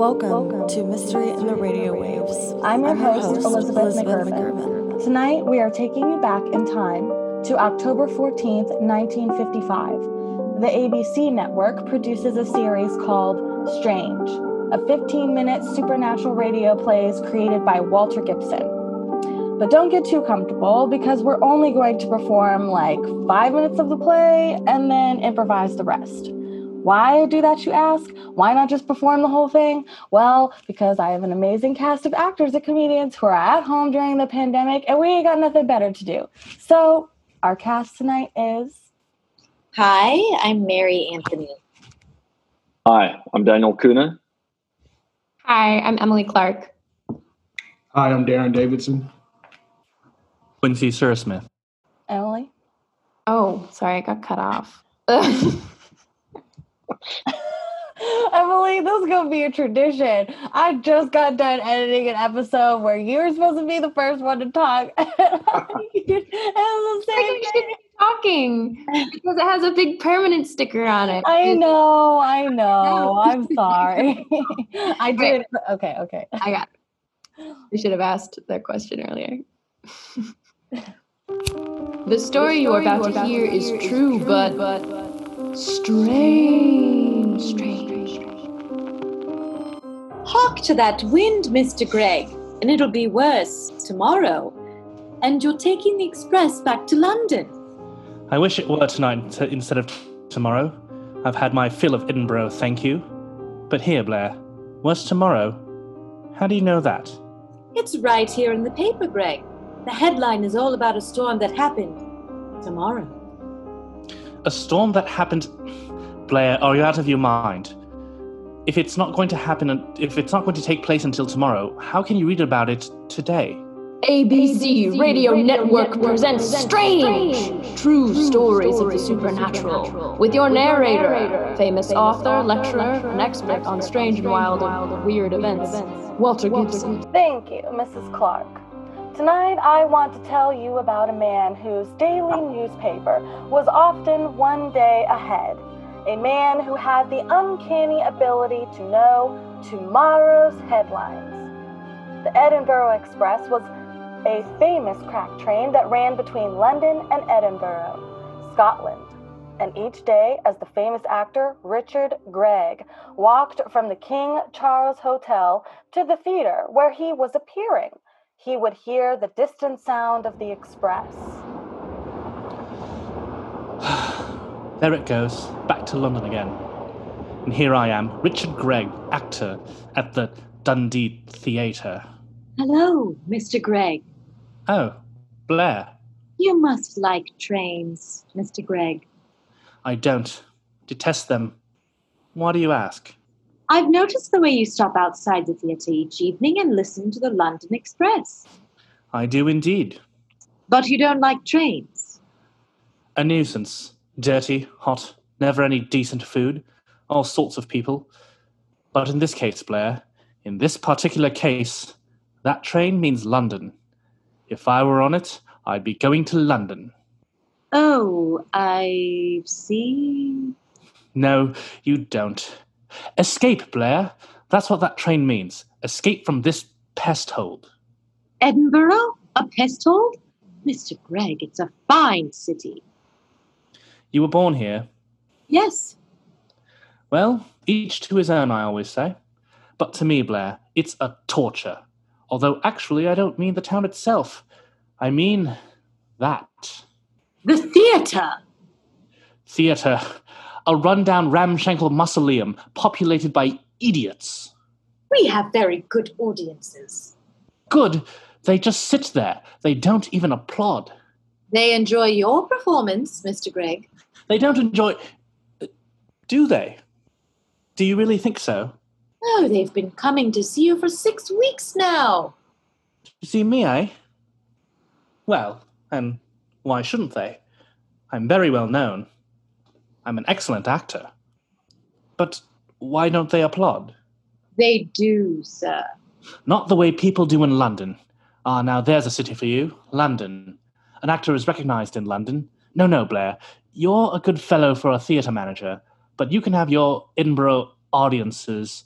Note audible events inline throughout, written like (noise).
Welcome, to Mystery in the Radio Waves. I'm your host, Elizabeth, McGurvin. Tonight, we are taking you back in time to October 14th, 1955. The ABC network produces a series called Strange, a 15 minute supernatural radio plays created by Walter Gibson. But don't get too comfortable because we're only going to perform like five minutes of the play and then improvise the rest. Why do that, you ask? Why not just perform the whole thing? Well, because I have an amazing cast of actors and comedians who are at home during the pandemic and we ain't got nothing better to do. So, our cast tonight is. Hi, I'm Mary Anthony. Hi, I'm Daniel Kuna. Hi, I'm Emily Clark. Hi, I'm Darren Davidson. Quincy Sursmith. Emily? Oh, sorry, I got cut off. (laughs) (laughs) Emily, this is gonna be a tradition. I just got done editing an episode where you were supposed to be the first one to talk. (laughs) and I'm (laughs) the same thing. talking because it has a big permanent sticker on it. I know, I know. I'm sorry. I did. Okay, okay. I got. It. I should have asked that question earlier. The story, you are about, to hear is true, but, but strange. Strange. Hark to that wind, Mr. Gregg, and it'll be worse tomorrow. And you're taking the express back to London. I wish it were tonight instead of tomorrow. I've had my fill of Edinburgh, thank you. But here, Blair, what's tomorrow? How do you know that? It's right here in the paper, Gregg. The headline is all about a storm that happened tomorrow. A storm that happened. Blair, are you out of your mind? If it's not going to happen, if it's not going to take place until tomorrow, how can you read about it today? ABC, ABC Radio, Radio Network, Network presents Strange, Strange. True Stories of the Supernatural, supernatural. with your narrator, narrator famous, famous author, author, lecturer, lecturer and expert, expert on strange and wild and weird events, Walter Gibson. Thank you, Mrs. Clark. Tonight, I want to tell you about a man whose daily newspaper was often one day ahead. A man who had the uncanny ability to know tomorrow's headlines. The Edinburgh Express was a famous crack train that ran between London and Edinburgh, Scotland. And each day, as the famous actor Richard Gregg walked from the King Charles Hotel to the theater where he was appearing, he would hear the distant sound of the express. (sighs) there it goes, back to London again. And here I am, Richard Gregg, actor at the Dundee Theatre. Hello, Mr. Gregg. Oh, Blair. You must like trains, Mr. Gregg. I don't. Detest them. Why do you ask? I've noticed the way you stop outside the theatre each evening and listen to the London Express. I do indeed. But you don't like trains? A nuisance. Dirty, hot, never any decent food, all sorts of people. But in this case, Blair, in this particular case, that train means London. If I were on it, I'd be going to London. Oh, I see. No, you don't. Escape, Blair. That's what that train means. Escape from this pest hold. Edinburgh? A pest hold? Mr. Gregg, it's a fine city. You were born here? Yes. Well, each to his own, I always say. But to me, Blair, it's a torture. Although actually, I don't mean the town itself. I mean that. The theatre! Theatre a rundown ramshackle mausoleum populated by idiots. We have very good audiences. Good. They just sit there. They don't even applaud. They enjoy your performance, Mr. Gregg. They don't enjoy. Do they? Do you really think so? Oh, they've been coming to see you for six weeks now. To see me, eh? Well, and why shouldn't they? I'm very well known. I'm an excellent actor. But why don't they applaud? They do, sir. Not the way people do in London. Ah, now there's a city for you London. An actor is recognized in London. No, no, Blair. You're a good fellow for a theatre manager, but you can have your Edinburgh audiences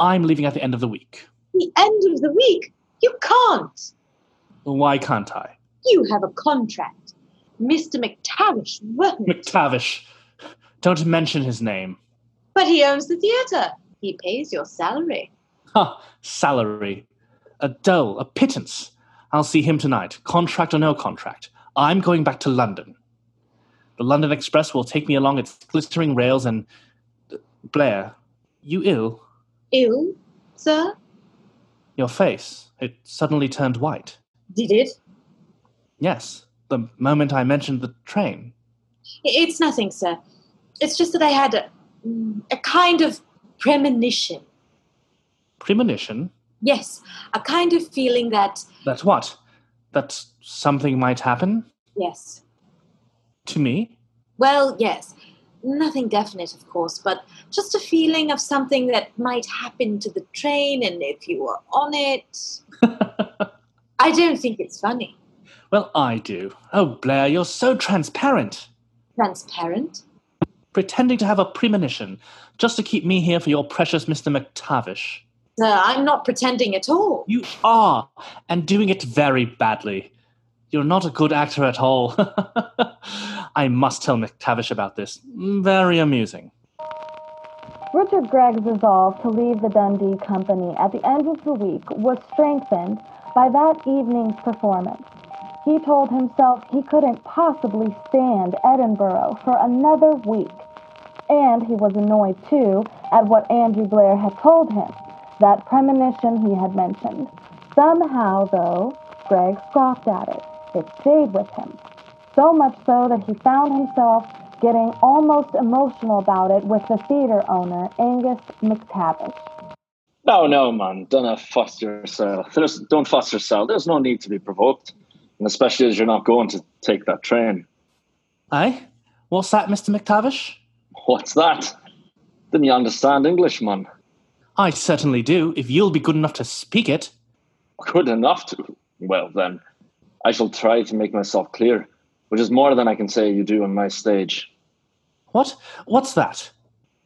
I'm leaving at the end of the week. The end of the week? You can't. Why can't I? You have a contract. Mr. McTavish won't. McTavish. Don't mention his name. But he owns the theatre. He pays your salary. Ha! Salary. A dole, a pittance. I'll see him tonight, contract or no contract. I'm going back to London. The London Express will take me along its glittering rails and. Blair, you ill? Ill, sir? Your face, it suddenly turned white. Did it? Yes, the moment I mentioned the train. It's nothing, sir. It's just that I had a, a kind of premonition. Premonition? Yes, a kind of feeling that, That what? That something might happen? yes. To me? Well, yes. Nothing definite, of course, but just a feeling of something that might happen to the train, and if you were on it. (laughs) I don't think it's funny. Well, I do. Oh, Blair, you're so transparent. Transparent? Pretending to have a premonition just to keep me here for your precious Mr. McTavish. No, I'm not pretending at all. You are, and doing it very badly. You're not a good actor at all. (laughs) I must tell McTavish about this. Mm, very amusing. Richard Gregg's resolve to leave the Dundee Company at the end of the week was strengthened by that evening's performance. He told himself he couldn't possibly stand Edinburgh for another week. And he was annoyed, too, at what Andrew Blair had told him, that premonition he had mentioned. Somehow, though, Greg scoffed at it. It stayed with him. So much so that he found himself getting almost emotional about it with the theater owner, Angus McTavish. No, no, man. Don't fuss yourself. There's, don't fuss yourself. There's no need to be provoked. And especially as you're not going to take that train. Aye? What's that, Mr. McTavish? What's that? Didn't you understand English, man? I certainly do, if you'll be good enough to speak it. Good enough to. Well, then, I shall try to make myself clear, which is more than I can say you do on my stage. What? What's that?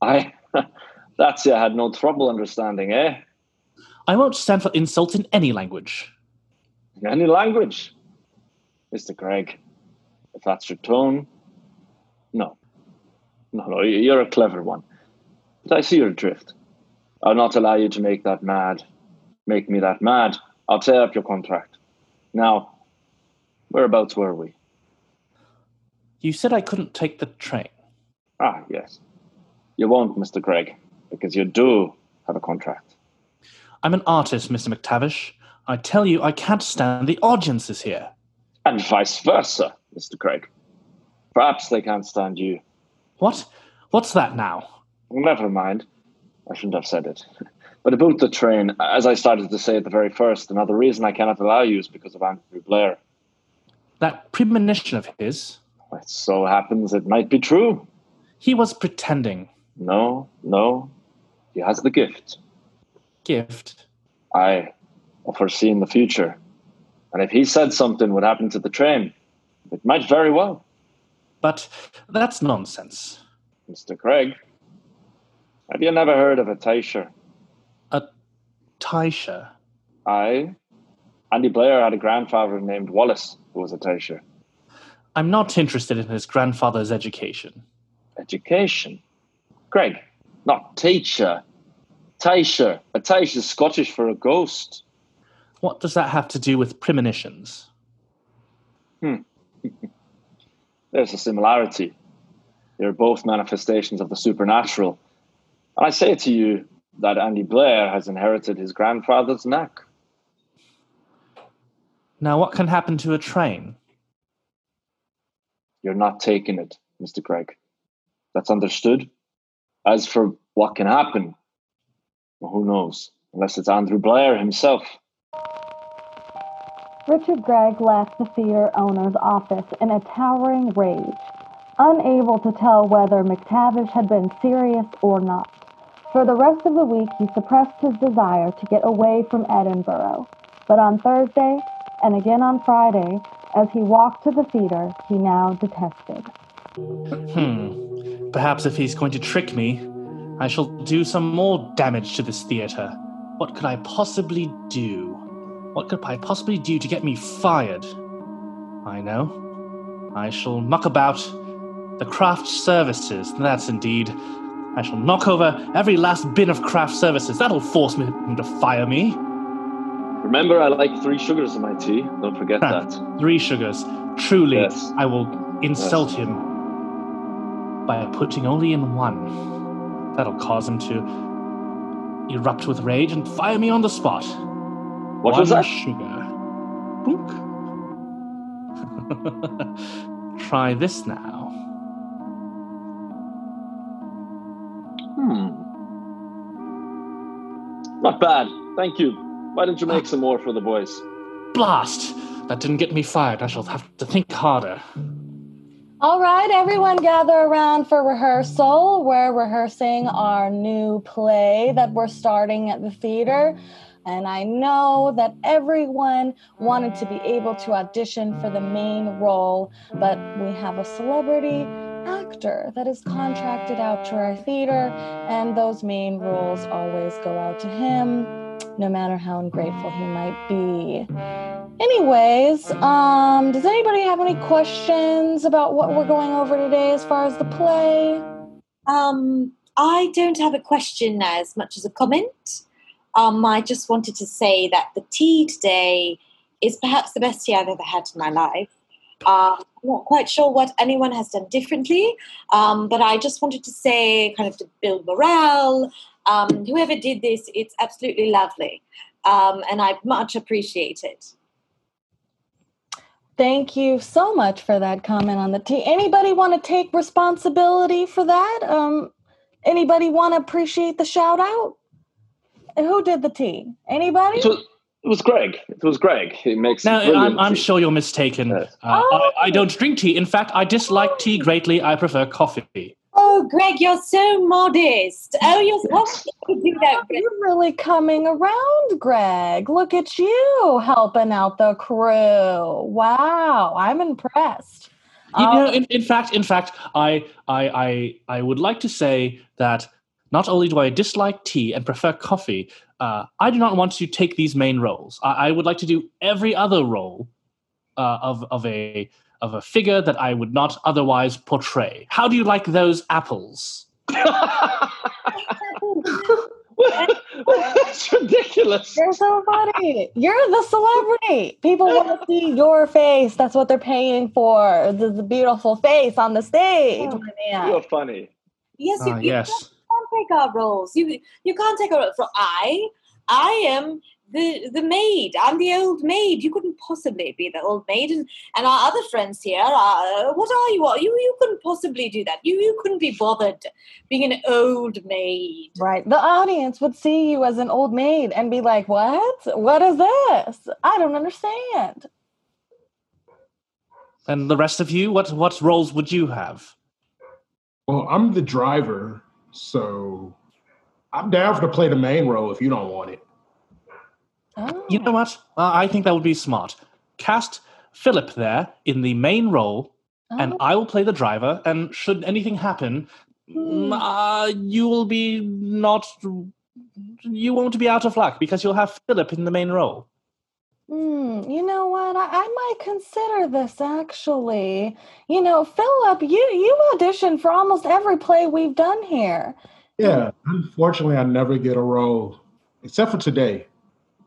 I. (laughs) That's you had no trouble understanding, eh? I won't stand for insults in any language. Any language. Mr. Gregg, if that's your tone, no. No, no, you're a clever one. But I see your drift. I'll not allow you to make that mad. Make me that mad. I'll tear up your contract. Now, whereabouts were we? You said I couldn't take the train. Ah, yes. You won't, Mr. Gregg, because you do have a contract. I'm an artist, Mr. McTavish. I tell you, I can't stand the audiences here. And vice versa, Mr. Craig. Perhaps they can't stand you. What? What's that now? Never mind. I shouldn't have said it. (laughs) But about the train, as I started to say at the very first, another reason I cannot allow you is because of Andrew Blair. That premonition of his, It so happens it might be true. he was pretending. No, no. He has the gift. Gift. I of foreseeing the future. And if he said something would happen to the train, it might very well. But that's nonsense. Mr. Craig, have you never heard of a Taisher? A Taisha. I, Andy Blair had a grandfather named Wallace who was a Taisher. I'm not interested in his grandfather's education. Education. Craig, not teacher. Taisher. A is Scottish for a ghost. What does that have to do with premonitions? Hmm. (laughs) There's a similarity. They're both manifestations of the supernatural. And I say to you that Andy Blair has inherited his grandfather's knack. Now, what can happen to a train? You're not taking it, Mr. Craig. That's understood. As for what can happen, well, who knows? Unless it's Andrew Blair himself. Richard Gregg left the theater owner's office in a towering rage, unable to tell whether McTavish had been serious or not. For the rest of the week, he suppressed his desire to get away from Edinburgh. But on Thursday, and again on Friday, as he walked to the theater, he now detested. Hmm. Perhaps if he's going to trick me, I shall do some more damage to this theater. What could I possibly do? What could I possibly do to get me fired? I know. I shall muck about the craft services. That's indeed. I shall knock over every last bin of craft services. That'll force me to fire me. Remember, I like three sugars in my tea. Don't forget Ah, that. Three sugars. Truly, Yes. I will insult him by putting only in one. That'll cause him to erupt with rage and fire me on the spot. What one was that? sugar. Boink. (laughs) Try this now. Hmm. Not bad. Thank you. Why don't you make some more for the boys? Blast! That didn't get me fired. I shall have to think harder. All right, everyone gather around for rehearsal. We're rehearsing our new play that we're starting at the theater. And I know that everyone wanted to be able to audition for the main role, but we have a celebrity actor that is contracted out to our theater, and those main roles always go out to him, no matter how ungrateful he might be. Anyways, um, does anybody have any questions about what we're going over today as far as the play? Um, I don't have a question as much as a comment. Um, I just wanted to say that the tea today is perhaps the best tea I've ever had in my life. Um, I'm not quite sure what anyone has done differently, um, but I just wanted to say, kind of to build morale, um, whoever did this, it's absolutely lovely. Um, and I much appreciate it. Thank you so much for that comment on the tea. Anybody want to take responsibility for that? Um, anybody want to appreciate the shout out? And who did the tea? Anybody? It was, it was Greg. It was Greg. He makes Now, I'm, I'm sure you're mistaken. Yes. Uh, Oh. I, I don't drink tea. In fact, I dislike tea greatly. I prefer coffee. Oh, Greg, you're so modest. Oh, you're so to do that, Greg. You're really coming around, Greg. Look at you helping out the crew. Wow, I'm impressed. You Um, know, in, in fact, in fact, I, I, I, I would like to say that not only do I dislike tea and prefer coffee, uh, I do not want to take these main roles. I, I would like to do every other role uh, of of a of a figure that I would not otherwise portray. How do you like those apples? (laughs) That's ridiculous. You're so funny. You're the celebrity. People want to see your face. That's what they're paying for. The, the beautiful face on the stage. my man. You're funny. Yes, you, you yes. Can't take our roles. You you can't take our roles. So I I am the the maid. I'm the old maid. You couldn't possibly be the old maid. And, and our other friends here are uh, what are you? You you couldn't possibly do that. You you couldn't be bothered being an old maid. Right. The audience would see you as an old maid and be like, What? What is this? I don't understand. And the rest of you, what what roles would you have? Well, I'm the driver, so I'm down for to play the main role if you don't want it. Oh. You know what? Uh, I think that would be smart. Cast Philip there in the main role, and Oh. I will play the driver. And should anything happen, Hmm. mm, uh, you will be not. You won't be out of luck because you'll have Philip in the main role. Hmm, you know what? I, I might consider this actually. You know, Philip, you you auditioned for almost every play we've done here. Yeah, unfortunately, I never get a role except for today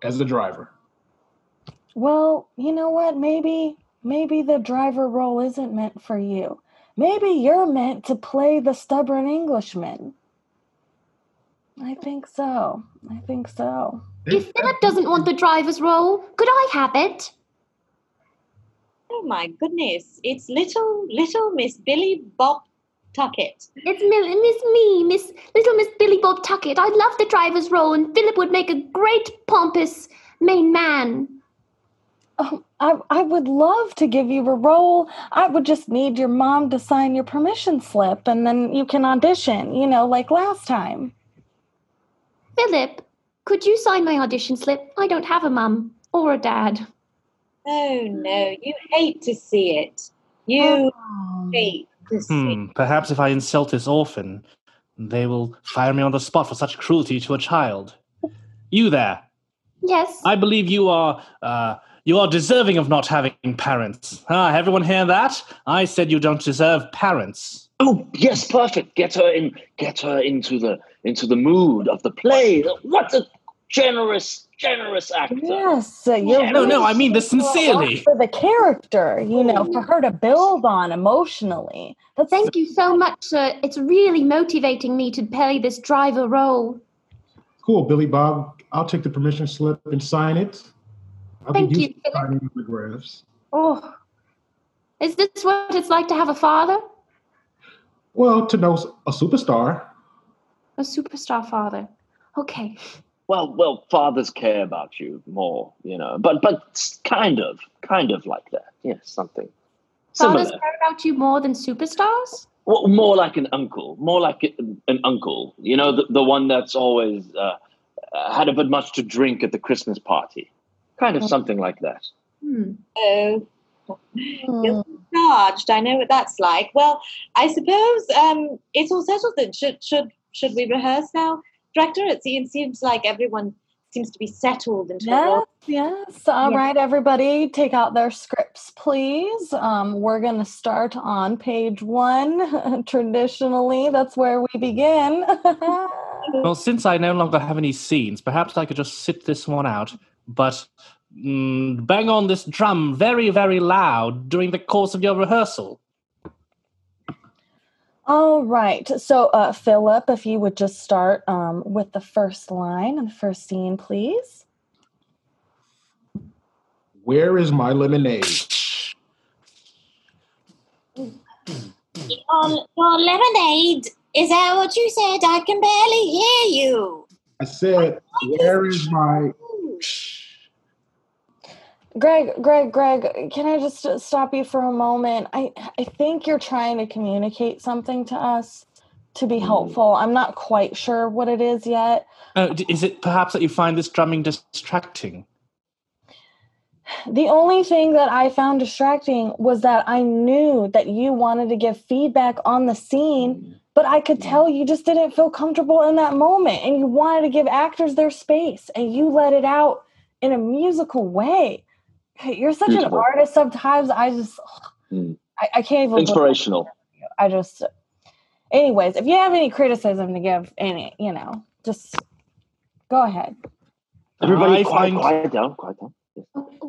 as the driver. Well, you know what? Maybe maybe the driver role isn't meant for you. Maybe you're meant to play the stubborn Englishman. I think so. I think so. If Philip doesn't want the driver's role, could I have it? Oh my goodness! It's little little Miss Billy Bob Tuckett. It's Miss, Miss Me, Miss Little Miss Billy Bob Tuckett. I love the driver's role, and Philip would make a great pompous main man. Oh, I, I would love to give you a role. I would just need your mom to sign your permission slip and then you can audition, you know, like last time. Philip, could you sign my audition slip? I don't have a mum or a dad. Oh no! You hate to see it. You Oh. hate to see. Hmm. Perhaps if I insult this orphan, they will fire me on the spot for such cruelty to a child. You there, Yes. I believe you are uh, you are deserving of not having parents. Ah, everyone hear that? I said you don't deserve parents. Oh yes, perfect. Get her in. Get her into the into the mood of the play. What a generous, generous actor. Yes, uh, you're Yeah, No, no, I mean this sincerely. for the character, you know, for her to build on emotionally. but Thank you so much, sir. It's really motivating me to play this driver role. Cool, Billy Bob. I'll take the permission slip and sign it. I'll Thank be you, used to Philip. signing autographs. Oh. Is this what it's like to have a father? Well, to know a superstar. A superstar father. Okay. Well, well, fathers care about you more, you know. But but kind of, kind of like that. Yes, something Fathers similar. care about you more than superstars? Well, more like an uncle, more like an an uncle. You know, the, the one that's always uh, uh, had a bit much to drink at the Christmas party. Kind of something like that. Hmm. You're charged. I know what that's like. Well, I suppose um, it's all settled then. Should should should we rehearse now, director? It seems seems like everyone seems to be settled into a Yes, role. yes. All Yeah. right, everybody, take out their scripts, please. Um, we're going to start on page one. (laughs) Traditionally, that's where we begin. (laughs) Well, since I no longer have any scenes, perhaps I could just sit this one out, but mm, bang on this drum very, very loud during the course of your rehearsal. All right. So, uh, Philip, if you would just start um, with the first line and the first scene, please. Where is my lemonade? Your, your lemonade. Is that what you said? I can barely hear you. I said, Where is my. Greg, Greg, Greg, can I just stop you for a moment? I, I think you're trying to communicate something to us to be helpful. I'm not quite sure what it is yet. Uh, is it perhaps that you find this drumming distracting? The only thing that I found distracting was that I knew that you wanted to give feedback on the scene, but I could tell you just didn't feel comfortable in that moment and you wanted to give actors their space and you let it out in a musical way. You're such Beautiful. an artist sometimes. I just, Mm. I, I can't even. Inspirational. I just, anyways, if you have any criticism to give, any, you know, just go ahead. Everybody, I quiet, find- quiet down, quiet down.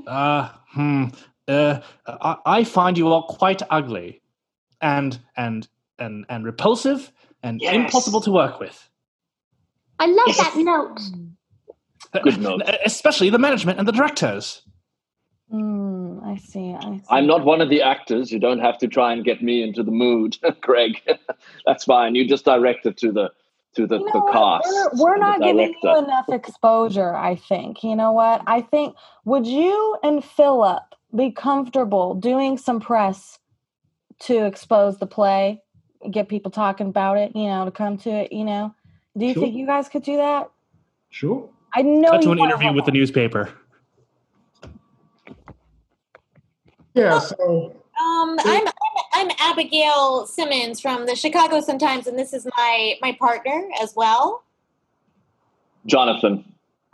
Uh, hmm. Uh, I, I find you all quite ugly, and and and and repulsive, and Yes. impossible to work with. I love Yes. that note. Good note. (laughs) Especially the management and the directors. Mm, I see. I see. I'm not one of the actors. You don't have to try and get me into the mood, (laughs) Greg. (laughs) That's fine. You just direct it to the to the, You know what? cast. We're, we're and the not giving you enough exposure, I think. You know what? I think, would you and Philip be comfortable doing some press to expose the play, get people talking about it, you know, to come to it, you know? Do you Sure. think you guys could do that? Sure. I know Cut to an interview help with the newspaper. Yeah, so Um, I'm, I'm I'm Abigail Simmons from the Chicago Sun Times, and this is my my partner as well. Jonathan.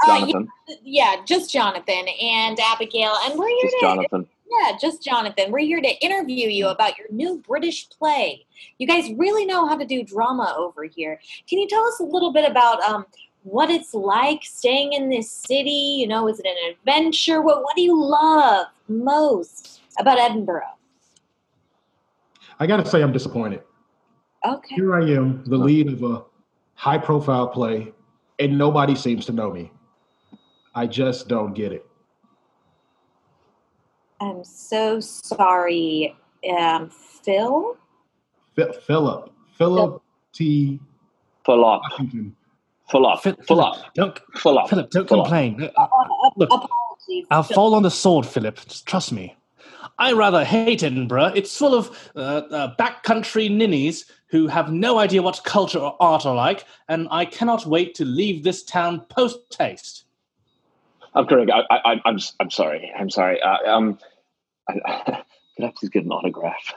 Uh, Jonathan. Yeah, just Jonathan and Abigail, and we're here Just to Jonathan. yeah, just Jonathan. We're here to interview you about your new British play. You guys really know how to do drama over here. Can you tell us a little bit about um what it's like staying in this city? You know, is it an adventure? What what do you love most about Edinburgh? I got to say, I'm disappointed. Okay. Here I am, the lead of a high profile play, and nobody seems to know me. I just don't get it. I'm so sorry, um, Phil. Phil- Philip, Philip T. Full up. Washington. Full up. Full Philip, up. don't Full up. Philip, don't Full complain. Uh, Look, Apologies. I'll Phil. fall on the sword, Philip. Just trust me. I rather hate Edinburgh. It's full of uh, uh, backcountry ninnies who have no idea what culture or art are like, and I cannot wait to leave this town post haste. I'm Greg. I, I, I'm- I'm, I'm sorry. I'm sorry. Uh, um, I, (laughs) could I please get an autograph?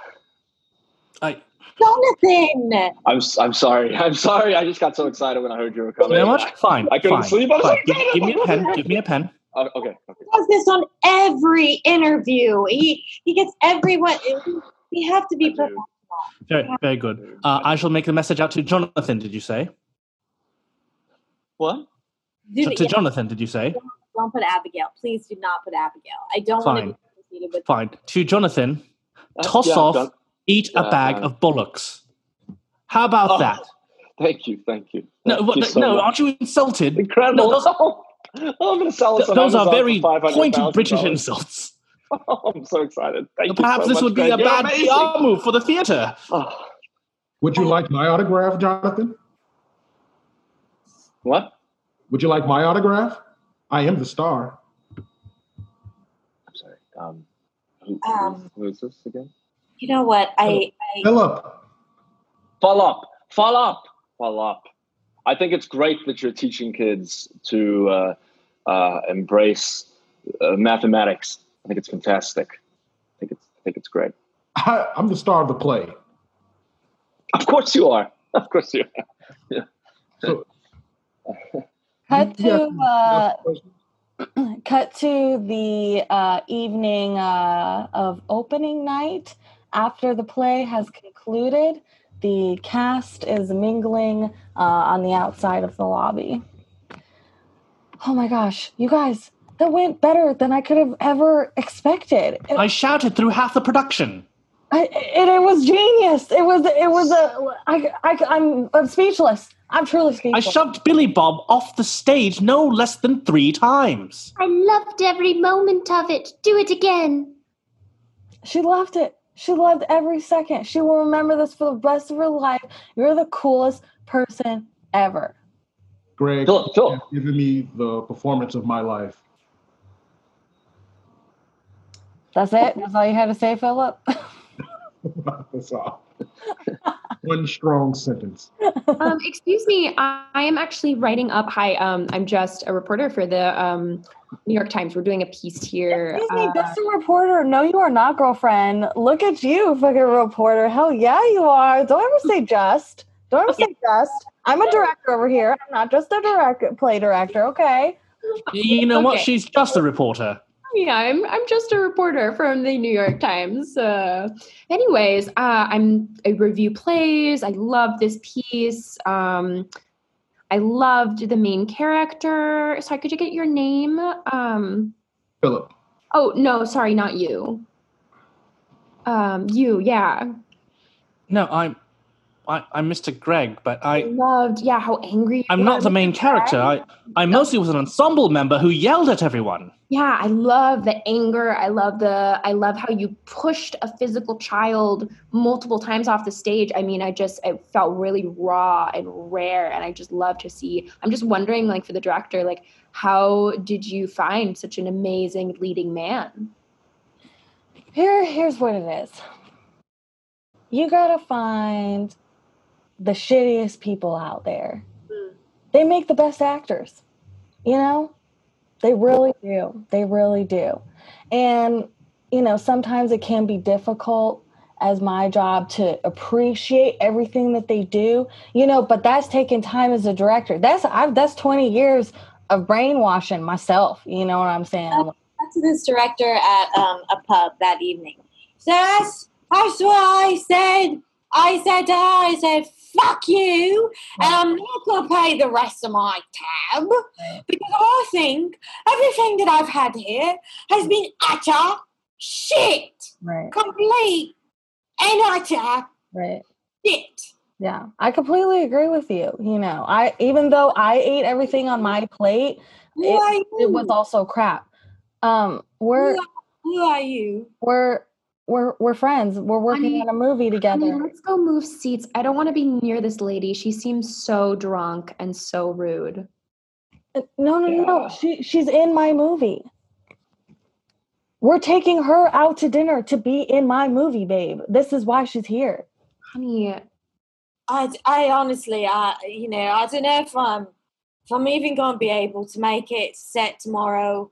I, Jonathan. I'm s- I'm sorry. I'm sorry. I just got so excited when I heard you were coming. You know what? Fine. I couldn't fine, sleep. I was fine. like, Give, give me a pen. Give me a pen. Oh, okay. Okay. does this on every interview. He he gets everyone. We have to I be do. professional. Very, very good. Uh, I shall make the message out to Jonathan. Did you say? What? Do To, to yeah, Jonathan, did you say? don't put Abigail. Please do not put Abigail. I don't want to be associated with. Fine. To Jonathan, Uh, toss yeah, off, Jon- eat Yeah, a bag yeah. of bullocks. How about Oh, that? Thank you. Thank you. No, Thank what, you no, so no, aren't you insulted? Incredible. No, those- I'm going to sell Th- this on those are very pointed British insults. Oh, (laughs) I'm so excited. Thank Perhaps so this much, would be Greg. a You're bad amazing. PR move for the theater. Oh, Would you like my autograph, Jonathan? what? Would you like my autograph? I am the star. I'm sorry. Um, who, Um, who is this again? You know what? I, I Philip. Follow up. Follow up. Follow up. I think it's great that you're teaching kids to uh, uh, embrace uh, mathematics. I think it's fantastic. I think it's. I think it's great. I, I'm the star of the play. Of course you are. (laughs) Of course you are. So, (laughs) Cut to uh, (clears throat) cut to the uh, evening uh, of opening night. After the play has concluded, the cast is mingling uh, on the outside of the lobby. Oh my gosh, you guys, that went better than I could have ever expected. It, I shouted through half the production. I, it, it was genius. It was it was a I, I I'm, I'm speechless. I'm truly speechless. I shoved Billy Bob off the stage no less than three times. I loved every moment of it. Do it again. She loved it. She loved every second. She will remember this for the rest of her life. You're the coolest person ever. Greg, Philip, you Philip. have given me the performance of my life. That's it. That's all you had to say, Philip. (laughs) That's all. (laughs) One strong sentence. um, excuse me, I, I am actually writing up. Hi, um, I'm just a reporter for the um, New York Times. We're doing a piece here. Excuse me, uh, just a reporter. No, you are not, girlfriend. Look at you, fucking reporter. Hell yeah, you are. Don't ever say just. Don't ever say (laughs) just. I'm a director over here. I'm not just a director, play director. Okay. You know what? She's just a reporter. Yeah, I'm I'm just a reporter from the New York Times. Uh, anyways, uh, I'm I review plays. I love this piece. Um, I loved the main character. Sorry, could you get your name? Um, Philip. oh no, sorry, not you. Um, you, yeah. No, I'm, I, I'm Mr. Greg, but I I, loved, yeah, how angry. you I'm not were. the main character. I, I mostly was an ensemble member who yelled at everyone. Yeah i love the anger i love the i love how you pushed a physical child multiple times off the stage i mean i just it felt really raw and rare and i just love to see i'm just wondering like for the director like how did you find such an amazing leading man Here, here's what it is. You gotta find the shittiest people out there. Hmm. They make the best actors. You know? They really do. They really do. And, you know, sometimes it can be difficult as my job to appreciate everything that they do, you know, but that's taking time as a director. That's I've that's 20 years of brainwashing myself. You know what I'm saying? I talked to this director at um, a pub that evening. That's, that's what I said. I said her, I said, fuck you, and I'm not going to pay the rest of my tab because I think everything that I've had here has been utter shit. Right. Complete and utter Right. shit. Yeah, I completely agree with you. You know, I even though I ate everything on my plate, It- it was also crap. Um, we're who are you? we're we're we're friends. We're working Honey, on a movie together. mean, let's go move seats i don't want to be near this lady she seems so drunk and so rude Uh, No, no, no, no. She she's in my movie. We're taking her out to dinner to be in my movie, babe. This is why she's here. honey I, I honestly, I, you know, I don't know if I'm, if I'm even going to be able to make it set tomorrow.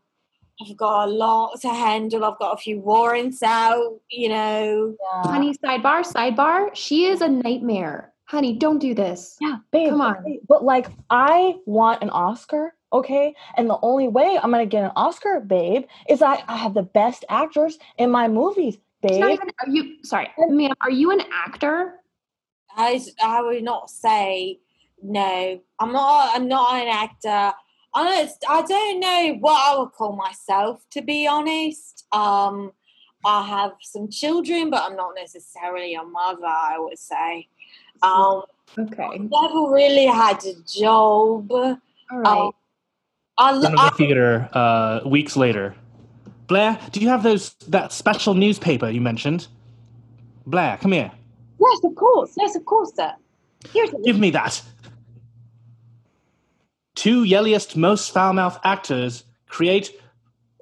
I've got a lot to handle. I've got a few warrants out, you know. Yeah. Honey, sidebar, sidebar. She is a nightmare. Honey, don't do this. Yeah, babe. Come on. okay, But like, I want an Oscar, okay? And the only way I'm gonna get an Oscar, babe, is I, I have the best actors in my movies, It's not babe. even, are you, sorry, ma'am, are you an actor? I, I would not say no. I'm not. I'm not an actor. I don't, I don't know what I would call myself, to be honest. Um, I have some children, but I'm not necessarily a mother. I would say. Um, Okay. never really had a job. All right. I, In I, the theater uh, weeks later. Blair, do you have those that special newspaper you mentioned? Blair, come here. yes, of course. Yes, of course, sir. Here's Give me that. Two yelliest, most foul-mouthed actors create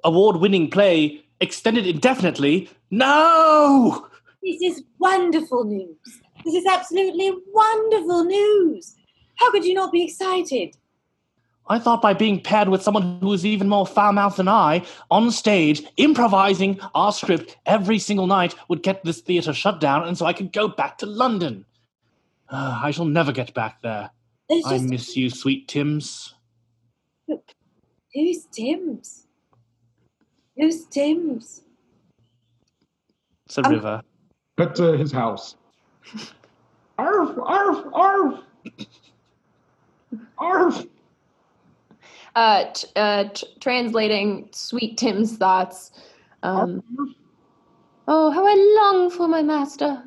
award-winning play extended indefinitely. No! This is wonderful news. This is absolutely wonderful news. How could you not be excited? I thought by being paired with someone who was even more foul-mouthed than I, on stage, improvising our script every single night would get this theatre shut down, and so I could go back to London. Ah, (sighs) I shall never get back there. There's I miss you, sweet Tims. who's Tim's? Who's Tim's? It's a Um, river. Cut to his house. (laughs) Arf, arf, arf. Arf. Uh, t- uh, t- translating Sweet Tim's thoughts. Um, oh, how I long for my master.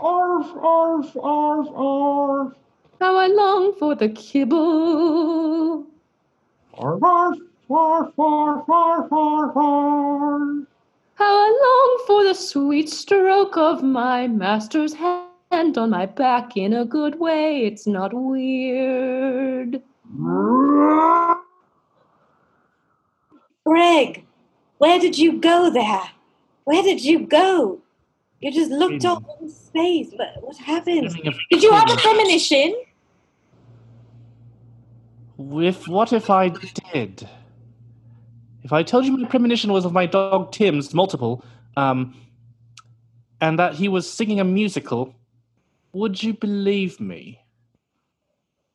Arf, arf, arf, arf. How I long for the kibble. Arf, arf, arf, arf, arf, arf, arf. How I long for the sweet stroke of my master's hand on my back in a good way. It's not weird. Greg, where did you go there? Where did you go? You just looked off in space. What, what happened? Did you have a premonition? If what if I did? If I told you my premonition was of my dog Tim's multiple, um, and that he was singing a musical, would you believe me?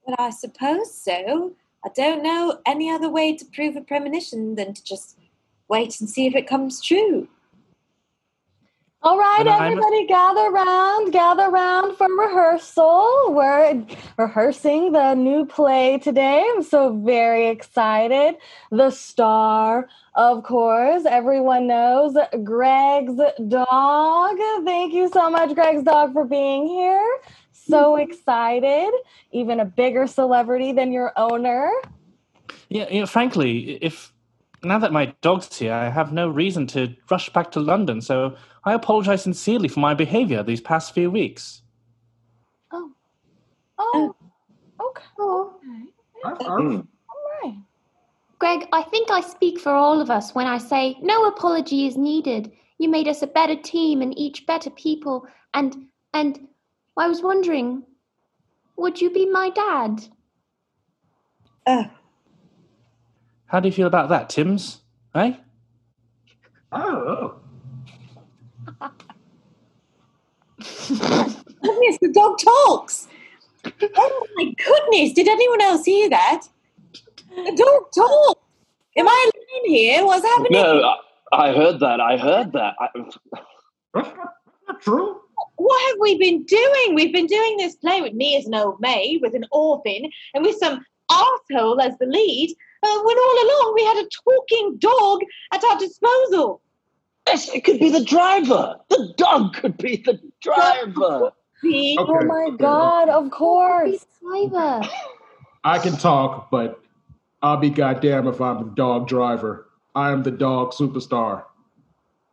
Well, I suppose so. I don't know any other way to prove a premonition than to just wait and see if it comes true. All right, everybody, gather round, gather round for rehearsal. We're rehearsing the new play today. I'm so very excited. The star, of course, everyone knows Greg's dog. Thank you so much, Greg's dog, for being here. So mm-hmm. excited. Even a bigger celebrity than your owner. Yeah, you know, frankly, if now that my dog's here, I have no reason to rush back to London, so I apologize sincerely for my behavior these past few weeks. Oh, Oh. okay. Arf, arf. Hmm. All right. Greg, I think I speak for all of us when I say no apology is needed. You made us a better team and each better people. And and I was wondering, would you be my dad? Oh, How do you feel about that, Tim's? Eh? Oh. Goodness, the dog talks. Oh my goodness, did anyone else hear that? The dog talks. Am I alone here? What's happening? No, I, I heard that. I heard that. I, That's not, that's true. What have we been doing? We've been doing this play with me as an old maid, with an orphan, and with some arsehole as the lead. Uh, when all along we had a talking dog at our disposal. Yes, it could be the driver. The dog could be the driver. Okay, Oh my. God, of course. Driver. I can talk, but I'll be goddamn if I'm the dog driver. I am the dog superstar.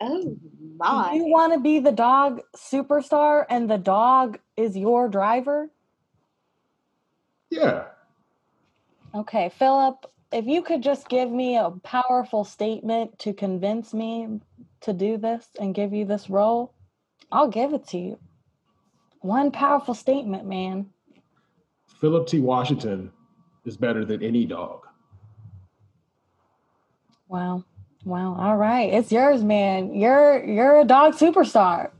Oh my. You want to be the dog superstar and the dog is your driver? Yeah. Okay, Philip, if you could just give me a powerful statement to convince me to do this and give you this role, I'll give it to you. One powerful statement, man. Philip T. Washington is better than any dog. Wow. Wow. All right. It's yours, man. You're you're a dog superstar.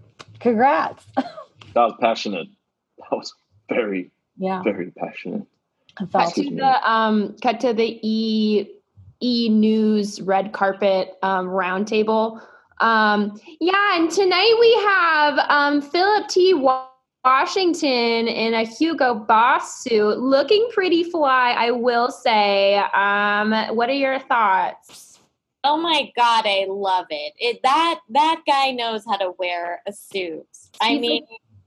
Congrats. (laughs) That was passionate. That was very, yeah. very passionate. I felt Excuse to the um cut to the e e news red carpet um roundtable um yeah and tonight we have um philip t washington in a hugo boss suit looking pretty fly i will say um what are your thoughts Oh my god, I love it. It that that guy knows how to wear a suit. I mean,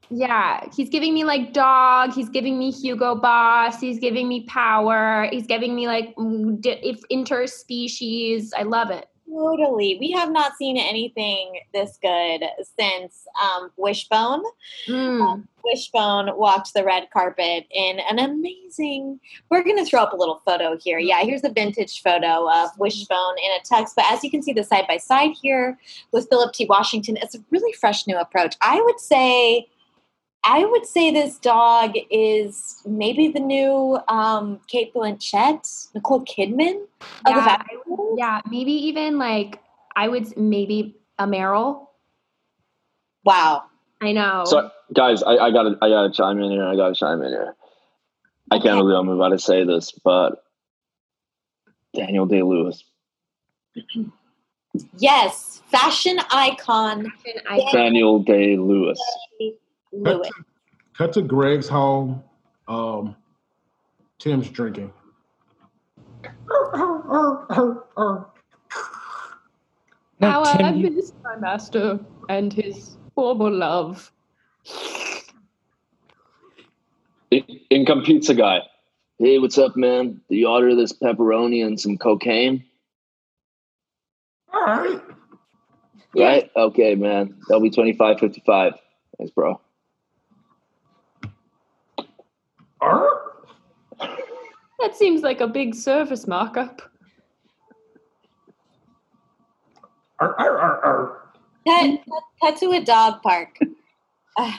yeah he's giving me like dog he's giving me hugo boss he's giving me power he's giving me like if interspecies i love it totally. We have not seen anything this good since um, Wishbone. Mm. Wishbone walked the red carpet in an amazing. We're going to throw up a little photo here. Yeah, here's a vintage photo of Wishbone in a tux. But as you can see, the side by side here with Philip T. Washington, it's a really fresh new approach. I would say. I would say this dog is maybe the new um, Cate Blanchett, Nicole Kidman of Yeah, Valuables. Yeah, maybe even like I would maybe a Meryl. Wow. I know. So, guys, I, I gotta, I gotta chime in here. I gotta chime in here. I can't believe I'm about to say this, but Daniel Day Lewis, Yes, fashion icon And I, Daniel Day Lewis. Lewis. Cut to Greg's home. Um, Tim's drinking. No, how I Tim, you- miss my master and his former love. In- Income pizza guy. Hey, what's up, man? Do you order this pepperoni and some cocaine? All right. Right? Okay, man. That'll be twenty five fifty five. Thanks, bro. All right. That seems like a big service markup. Arr, arr, arr, arr. Cut, cut, cut to a dog park. (sighs) Uh,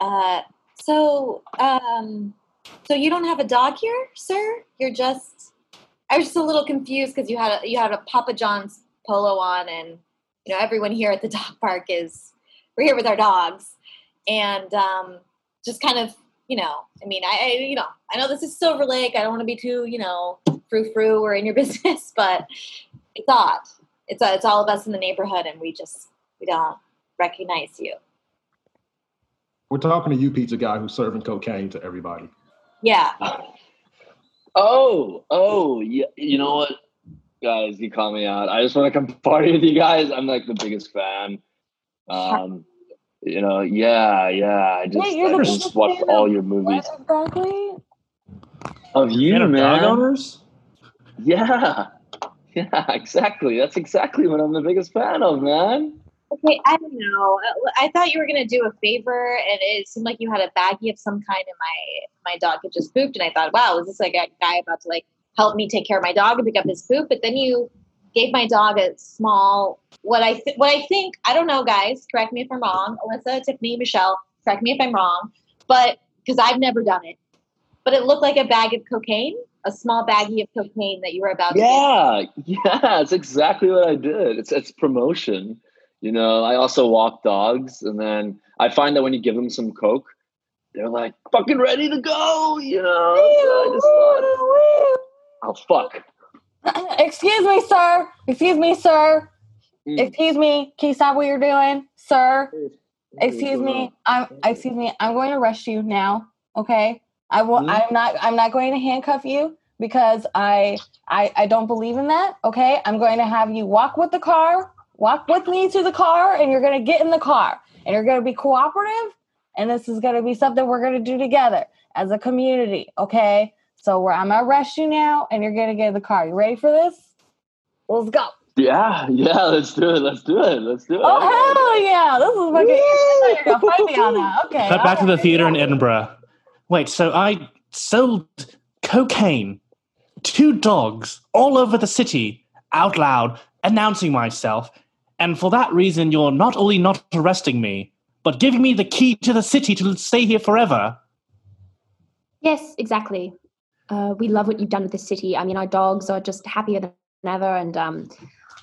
uh, so, um, so you don't have a dog here, sir? You're just. I was just a little confused because you had a you had a Papa John's polo on, and you know everyone here at the (laughs) dog park is we're here with our dogs, and um, just kind of you know, I mean, I, I you know, I know this is Silver Lake. I don't want to be too you know frou frou or in your (laughs) business, but it's odd. It's uh, it's all of us in the neighborhood, and we just we don't recognize you. We're talking to you, pizza guy, who's serving cocaine to everybody. Yeah. Oh, oh, yeah. You know what, guys? You call me out. I just want to come (laughs) party with you guys. I'm like the biggest fan. Um, you know, yeah, yeah. I just, you're the I just watched fan all of your movies exactly? of you, fan of man. dog owners? Yeah, (laughs) yeah, exactly. That's exactly what I'm the biggest fan of, man. Okay, I don't know. Uh, I thought you were gonna do a favor, and it seemed like you had a baggie of some kind, and my my dog had just pooped, and I thought, wow, is this like a guy about to like help me take care of my dog and pick up his poop? But then you gave my dog a small what I th- what I think I don't know, guys. Correct me if I'm wrong, Alyssa, Tiffany, Michelle. Correct me if I'm wrong, but because I've never done it, but it looked like a bag of cocaine, a small baggie of cocaine that you were about to. Yeah, yeah, it's exactly what I did. It's it's promotion. You know, I also walk dogs, and then I find that when you give them some coke, they're like fucking ready to go. You know, so I just thought, oh fuck. (laughs) Excuse me, sir. Excuse me, sir. Mm. Excuse me. Can you stop what you're doing, sir? Mm. Excuse me. Mm. I'm excuse me. I'm going to arrest you now. Okay. I will. Mm. I'm not. I'm not going to handcuff you because I, I I don't believe in that. Okay. I'm going to have you walk with the car. Walk with me to the car, and you're going to get in the car, and you're going to be cooperative, and this is going to be something we're going to do together as a community. Okay. So we're, I'm gonna arrest you now, and you're going to get in the car. You ready for this? Let's go. Yeah, yeah, let's do it. Let's do it. Let's do it. Oh hell yeah! This is fucking. You're gonna fight me on that. (laughs) Okay. Cut back to the theater in Edinburgh. Wait, so I sold cocaine to dogs all over the city out loud, announcing myself. And for that reason, you're not only not arresting me, but giving me the key to the city to stay here forever. Yes, exactly. Uh, we love what you've done with the city. I mean, our dogs are just happier than ever. And um,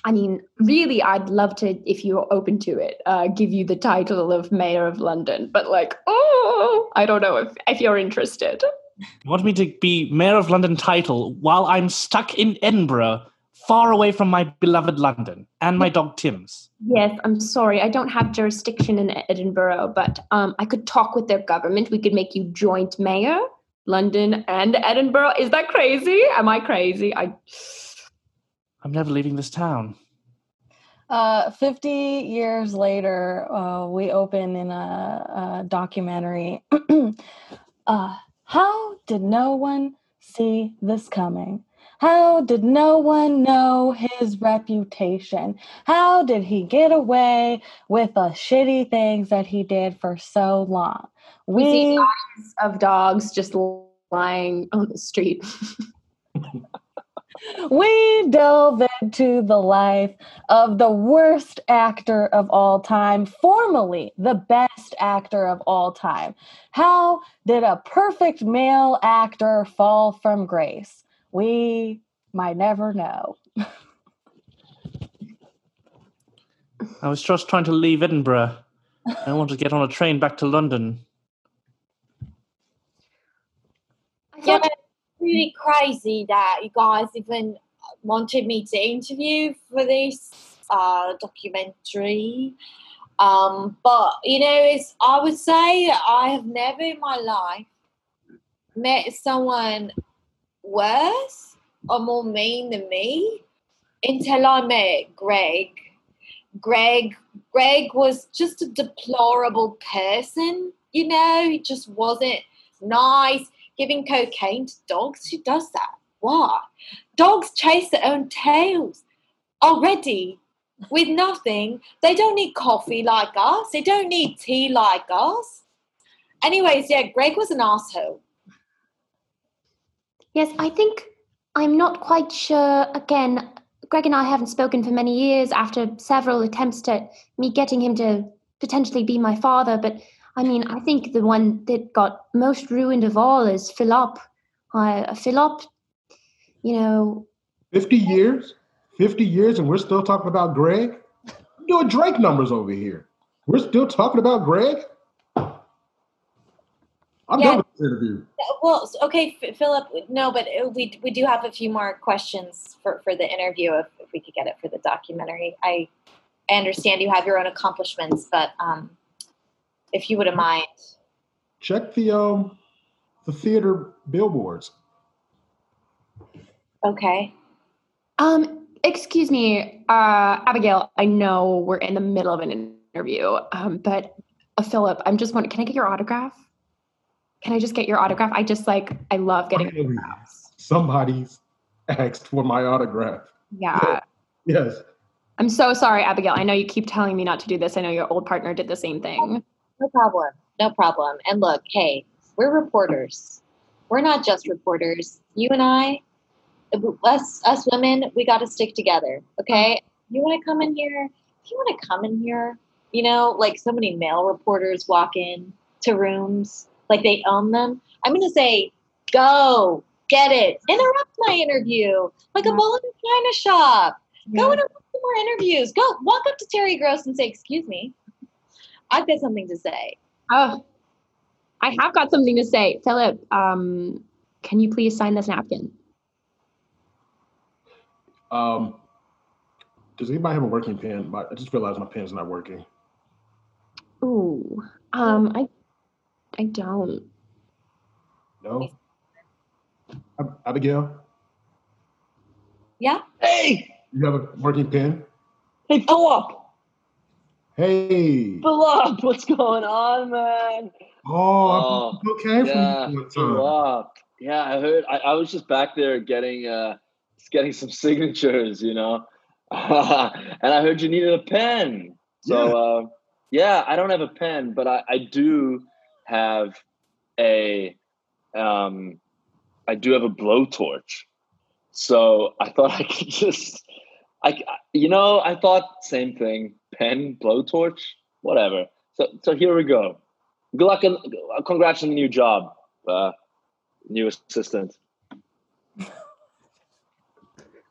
I mean, really, I'd love to, if you're open to it, uh, give you the title of mayor of London. But like, oh, I don't know if if you're interested. You want me to be mayor of London title while I'm stuck in Edinburgh, far away from my beloved London and my dog Tim's? Yes, I'm sorry. I don't have jurisdiction in Edinburgh, but um, I could talk with their government. We could make you joint mayor, London and Edinburgh. Is that crazy? Am I crazy? I. I'm never leaving this town. Uh, 50 years later, uh, we open in a, a documentary. (clears throat) uh, how did no one see this coming? How did no one know his reputation? How did he get away with the shitty things that he did for so long? We see signs of dogs just lying on the street. (laughs) we delve into the life of the worst actor of all time, formerly the best actor of all time. How did a perfect male actor fall from grace? We might never know. I was just trying to leave Edinburgh. I want to get on a train back to London. Yeah, it's really crazy that you guys even wanted me to interview for this uh, documentary. Um, but you know, it's I would say I have never in my life met someone worse or more mean than me until I met Greg. Greg Greg was just a deplorable person, you know, he just wasn't nice giving cocaine to dogs. Who does that? Why? Dogs chase their own tails already with nothing. They don't need coffee like us. They don't need tea like us. Anyways, yeah, Greg was an asshole. Yes, I think I'm not quite sure. Again, Greg and I haven't spoken for many years after several attempts at me getting him to potentially be my father. But I mean, I think the one that got most ruined of all is Philip. Uh, Philip, you know. 50 years? 50 years, and we're still talking about Greg? Doing Drake numbers over here. We're still talking about Greg? I'm Yeah. done with this interview. Well, okay, F- Philip. No, but uh, we we do have a few more questions for, for the interview if, if we could get it for the documentary. I I understand you have your own accomplishments, but um, if you wouldn't mind, Check the um the theater billboards. okay. Um, excuse me, uh, Abigail. I know we're in the middle of an interview, um, but uh, Philip, I'm just wondering, can I get your autograph? Can I just get your autograph? I just like, I love getting Finally, autographs. Somebody's asked for my autograph. Yeah. Yes. I'm so sorry, Abigail. I know you keep telling me not to do this. I know your old partner did the same thing. No problem. No problem. And look, hey, we're reporters. We're not just reporters. You and I, us, us women, we got to stick together. Okay. You want to come in here? If you want to come in here, you know, like so many male reporters walk in to rooms like they own them. I'm going to say, go get it. Interrupt my interview like a bull in a china shop. Go interrupt some more interviews. Go walk up to Terry Gross and say, excuse me. I've got something to say. Oh, I have got something to say. Philip, um, can you please sign this napkin? Um does anybody have a working pen? I just realized my pen's not working. Ooh, um, I, I don't. No? Abigail, Yeah? Hey, you have a working pen? hey, Philip, Hey. Philip, what's going on, man? Oh, Oh, okay Yeah, from one time. Philip. Yeah, I heard. I, I was just back there getting uh, getting some (laughs) signatures, you know, (laughs) and I heard you needed a pen. So Yeah. uh, yeah, I don't have a pen, but I, I do have a um, I do have a blowtorch. So I thought (laughs) I could just, I you know, I thought same thing, pen, blowtorch, whatever. So so here we go. Good luck and congrats on the new job, uh, new assistant.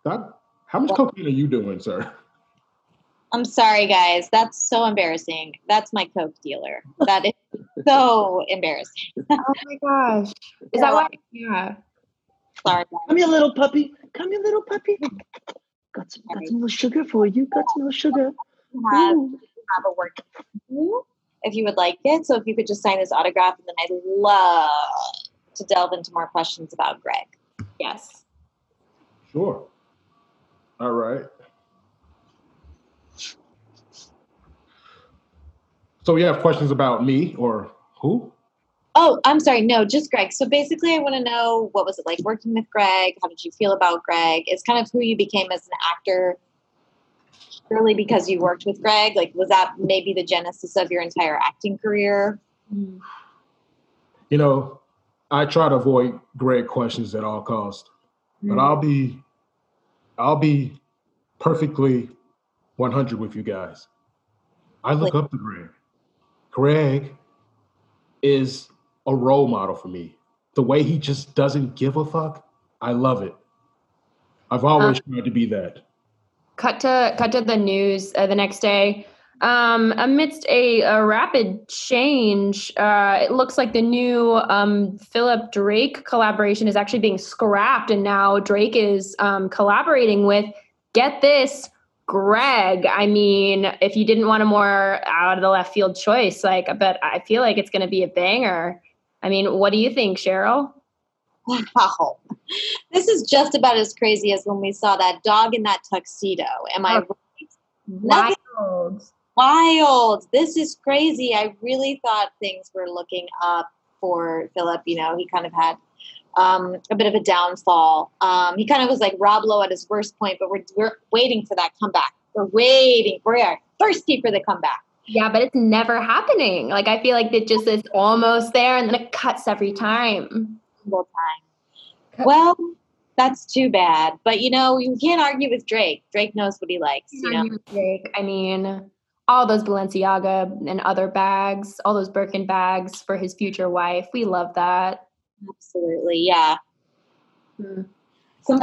That, How much cocaine are you doing, sir? I'm sorry, guys. That's so embarrassing. That's my coke dealer. That is (laughs) so (laughs) embarrassing. Oh my gosh. Is that why? Yeah. Sorry. Come here, little puppy. Come here, little puppy. (laughs) Got some, got some little sugar for you. Got some little sugar. have, Ooh. have a work if you would like it. So if you could just sign this autograph, and then I'd love to delve into more questions about Greg. Yes. Sure. All right. So you have questions about me or who? Oh, I'm sorry. No, just Greg. So basically, I want to know what was it like working with Greg? How did you feel about Greg? It's kind of who you became as an actor. Purely because you worked with Greg, like was that maybe the genesis of your entire acting career? You know, I try to avoid Greg questions at all costs, but hmm. I'll be, I'll be perfectly 100 with you guys. I look up to Greg. Greg is a role model for me. The way he just doesn't give a fuck, I love it. I've always tried to be that. cut to cut to the news uh, the next day. Um, amidst a, a rapid change, uh, it looks like the new um, Philip Drake collaboration is actually being scrapped, and now Drake is um, collaborating with. Get this, Greg. I mean, if you didn't want a more out of the left field choice, like, but I feel like it's going to be a banger. I mean, what do you think, Cheryl? Wow. This is just about as crazy as when we saw that dog in that tuxedo. Am I Oh. right? Nothing Wild. wild. This is crazy. I really thought things were looking up for Philip. You know, he kind of had um, a bit of a downfall. Um, he kind of was like Rob Lowe at his worst point, but we're, we're waiting for that comeback. We're waiting. We're thirsty for the comeback. Yeah, but it's never happening. Like I feel like it just is almost there, and then it cuts every time. Single time. Well, that's too bad. But you know, you can't argue with Drake. Drake knows what he likes. You know. Drake. I mean, all those Balenciaga and other bags, all those Birkin bags for his future wife. We love that. Absolutely. Yeah. Hmm. Some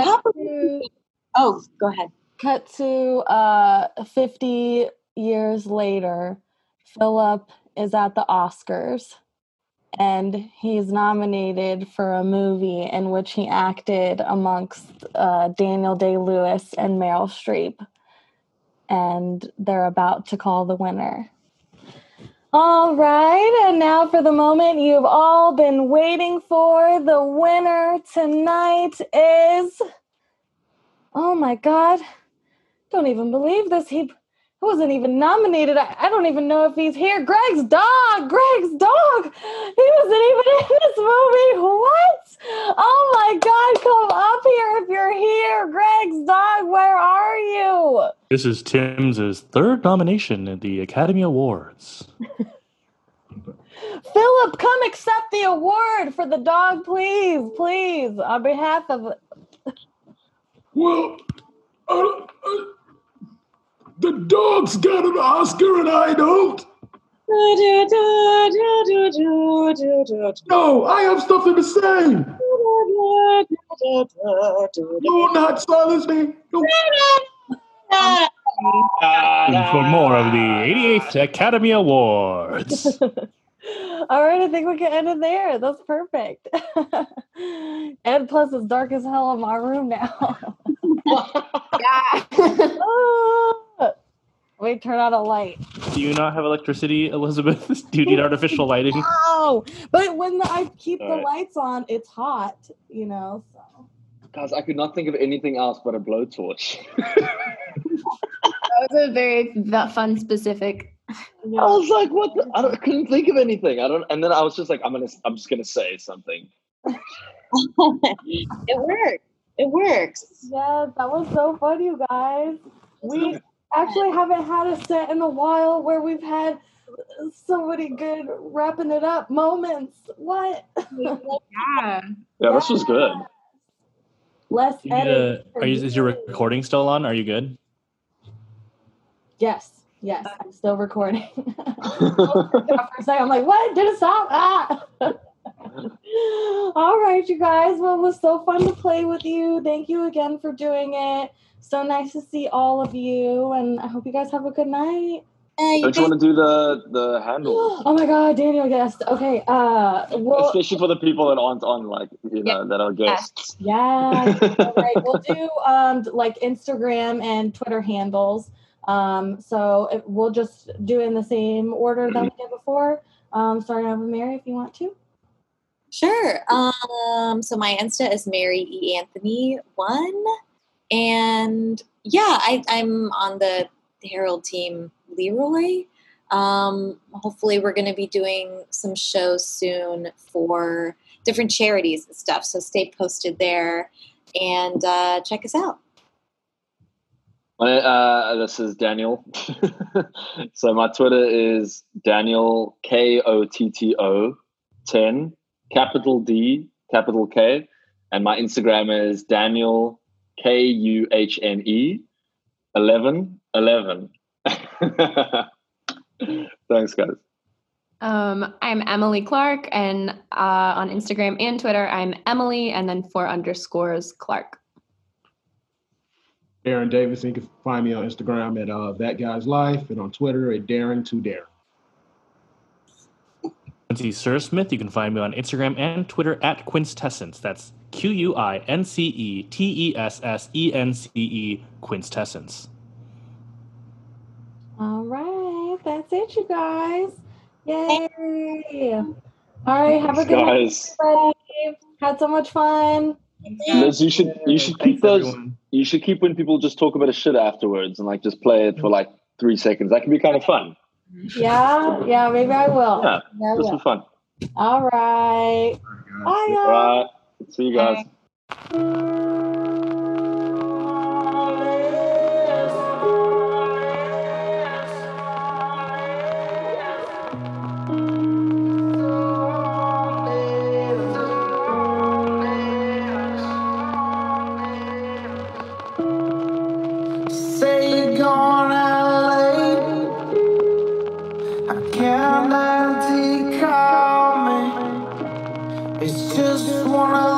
Oh, go ahead. cut to uh, 50 years later, Philip is at the Oscars and he's nominated for a movie in which he acted amongst uh, Daniel Day Lewis and Meryl Streep. And they're about to call the winner. All right, and now for the moment you've all been waiting for. The winner tonight is. Oh my God. Don't even believe this. He wasn't even nominated. I, I don't even know if he's here. Greg's dog. Greg's dog. He wasn't even in this movie. What? Oh my God. Come up here if you're here. Greg's dog, where are you? This is Tim's third nomination at the Academy Awards. (laughs) Philip, come accept the award for the dog, please. Please. On behalf of. Well, uh, uh, the dog's got an Oscar and I don't. No, I have something to say. Will not silence me. No. For more of the 88th Academy Awards. All right, I think we can end it there. That's perfect. (laughs) and plus, it's dark as hell in my room now. Yeah. (laughs) Ah. (laughs) Wait, turn out a light. Do you not have electricity, Elizabeth? Do you need artificial lighting? Oh, but when I keep the All right. lights on, it's hot, you know. So. Guys, I could not think of anything else but a blowtorch. that was a very v- fun specific. I was like, what? The? I, don't, I (laughs) couldn't think of anything. I don't. And then I was just like, I'm gonna. I'm just gonna say something. it works. It works. Yeah, that was so fun, you guys. We actually haven't had a set in a while where we've had so many good wrapping it up moments. What? (laughs) Yeah. Yeah, this was good. Less Do you need edit. a- are you, is your recording still on? Are you good? Yes, yes, I'm still recording. For a second, I'm like, what? Did it stop? Ah! (laughs) All right, you guys. Well, it was so fun to play with you. Thank you again for doing it. So nice to see all of you, and I hope you guys have a good night. Don't you want to do the the handle? (gasps) Oh my God, Daniel, yes. Okay. Uh, well, Especially for the people that aren't on, like you know, that are guests. yeah. (laughs) All right, we'll do um like Instagram and Twitter handles. Um, so it, we'll just do in the same order that we did before. Um, starting with Mary, if you want to. Sure. Um, so my Insta is Mary E. Anthony one. And yeah, I, I'm on the Herald team Leroy. Um, hopefully we're gonna be doing some shows soon for different charities and stuff. So stay posted there and uh, check us out. Uh, this is Daniel. (laughs) so my Twitter is Daniel K O T T O ten capital D capital K, and my Instagram is Daniel K U H N E eleven eleven. (laughs) Thanks, guys. Um, I'm Emily Clark, and uh, on Instagram and Twitter, I'm Emily, and then four underscores Clark. Darren Davidson. You can find me on Instagram at uh, That Guy's Life and on Twitter at Darren to Darren. Quincy Sir Smith. You can find me on Instagram and Twitter at Quintessence. That's Q U I N C E T E S S E N C E Quintessence. All right, that's it, you guys. Yay! All right, have a good night, Guys, everybody. Had so much fun. Liz, you should you should keep Thanks, those. everyone. You should keep when people just talk about a shit afterwards and like just play it for like three seconds. That can be kind of fun. Yeah, yeah, maybe I will. Yeah, Yeah, I just will. for fun. All right. Bye, All guys. right, see you guys. Say It's just one of